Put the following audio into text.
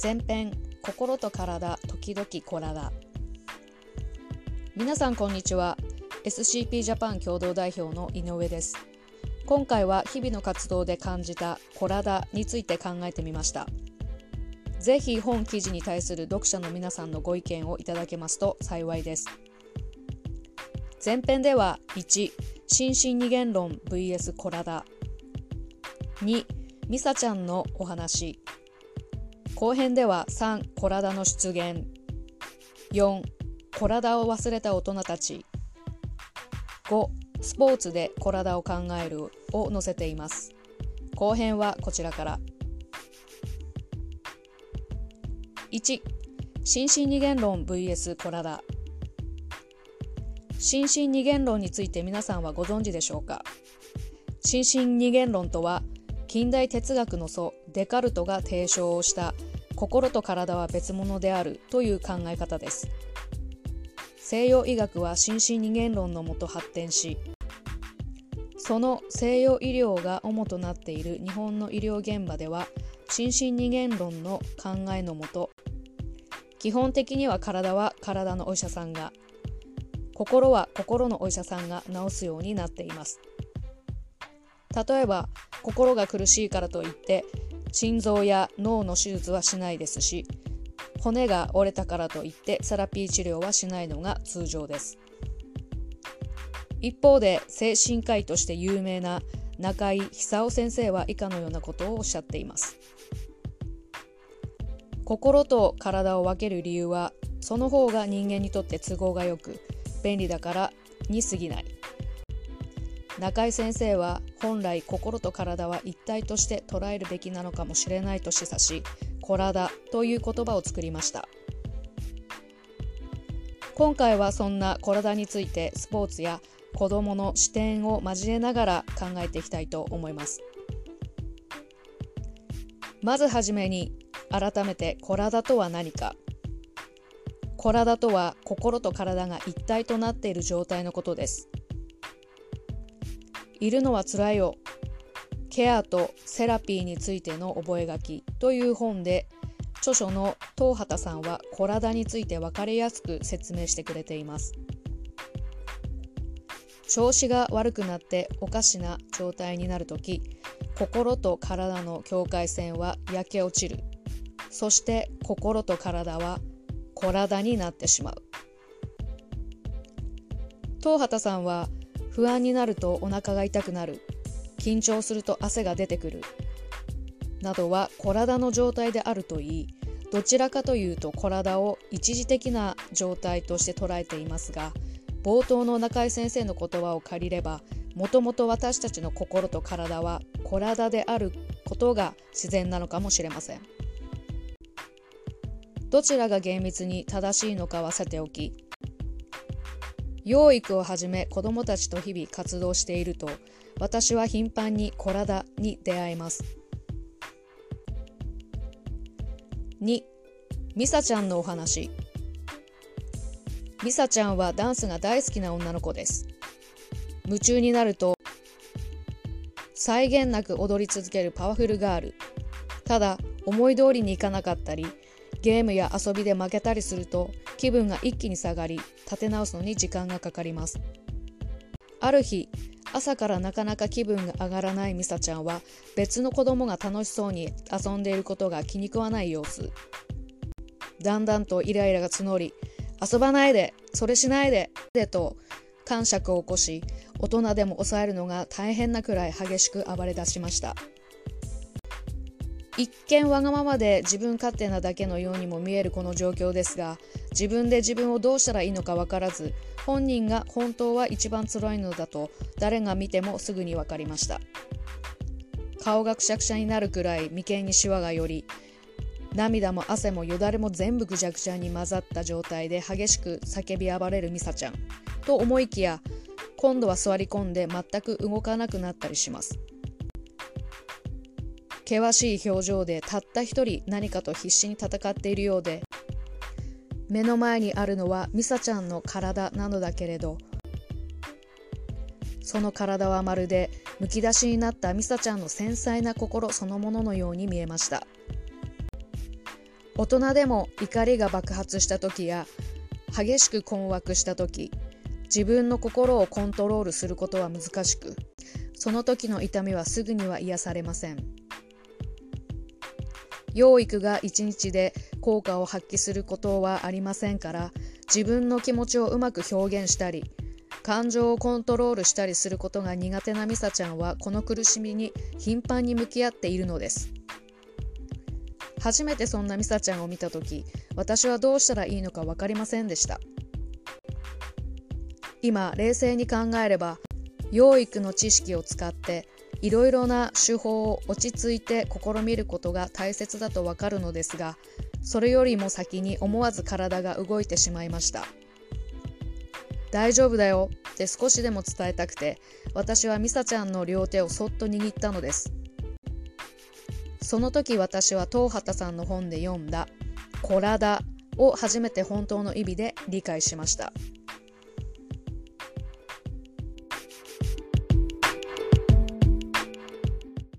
前編心と体時々体皆さんこんにちは。SCP ジャパン共同代表の井上です。今回は日々の活動で感じた体について考えてみました。ぜひ本記事に対する読者の皆さんのご意見をいただけますと幸いです。前編では1心身二元論 vs 体2ミサちゃんのお話。後編では3体の出現。4体を忘れた大人たち。5スポーツで体を考えるを載せています。後編はこちらから。1心身二元論 vs 体心身二元論について皆さんはご存知でしょうか？心身二元論とは近代哲学の祖デカルトが提唱をした心と体は別物であるという考え方です。西洋医学は心身二元論のもと発展しその西洋医療が主となっている日本の医療現場では心身二元論の考えのもと基本的には体は体のお医者さんが心は心のお医者さんが治すようになっています。例えば心が苦しいからといって心臓や脳の手術はしないですし骨が折れたからといってセラピー治療はしないのが通常です。一方で精神科医として有名な中井久夫先生は以下のようなことをおっしゃっています。心と体を分ける理由はその方が人間にとって都合がよく便利だからに過ぎない。中井先生は本来心と体は一体として捉えるべきなのかもしれないと示唆し「体」という言葉を作りました。今回はそんな体についてスポーツや子どもの視点を交えながら考えていきたいと思います。まずはじめに改めて体とは何か。体とは心と体が一体となっている状態のことです。いるのはつらいよ。ケアとセラピーについての覚書という本で著書の東畑さんは体について分かりやすく説明してくれています。調子が悪くなっておかしな状態になるとき心と体の境界線は焼け落ちる。そして心と体は体になってしまう。東畑さんは不安になるとお腹が痛くなる。緊張すると汗が出てくる。などは体の状態であるといい。どちらかというと体を一時的な状態として捉えていますが冒頭の中井先生の言葉を借りればもともと私たちの心と体は体であることが自然なのかもしれません。どちらが厳密に正しいのかはさておき養育をはじめ子どもたちと日々活動していると私は頻繁にコラダに出会えます。2ミサちゃんのお話。ミサちゃんはダンスが大好きな女の子です。夢中になると際限なく踊り続けるパワフルガール。ただ思い通りにいかなかったりゲームや遊びで負けたりすると気分が一気に下がり立て直すのに時間がかかります。ある日朝からなかなか気分が上がらないミサちゃんは別の子供が楽しそうに遊んでいることが気に食わない様子。だんだんとイライラが募り遊ばないでそれしないででと感触を起こし大人でも抑えるのが大変なくらい激しく暴れ出しました。一見わがままで自分勝手なだけのようにも見えるこの状況ですが自分で自分をどうしたらいいのか分からず本人が本当は一番辛いのだと誰が見てもすぐに分かりました。顔がくしゃくしゃになるくらい眉間にシワが寄り涙も汗もよだれも全部ぐちゃぐちゃに混ざった状態で激しく叫び暴れるミサちゃんと思いきや今度は座り込んで全く動かなくなったりします。険しい表情でたった一人何かと必死に戦っているようで目の前にあるのはミサちゃんの体なのだけれどその体はまるでむき出しになったミサちゃんの繊細な心そのもののように見えました。大人でも怒りが爆発した時や激しく困惑した時自分の心をコントロールすることは難しくその時の痛みはすぐには癒されません。養育が一日で効果を発揮することはありませんから自分の気持ちをうまく表現したり感情をコントロールしたりすることが苦手なミサちゃんはこの苦しみに頻繁に向き合っているのです。初めてそんなミサちゃんを見た時私はどうしたらいいのか分かりませんでした。今冷静に考えれば養育の知識を使っていろいろな手法を落ち着いて試みることが大切だとわかるのですがそれよりも先に思わず体が動いてしまいました。大丈夫だよ。って少しでも伝えたくて私はミサちゃんの両手をそっと握ったのです。その時私は東畑さんの本で読んだ「コラダ」を初めて本当の意味で理解しました。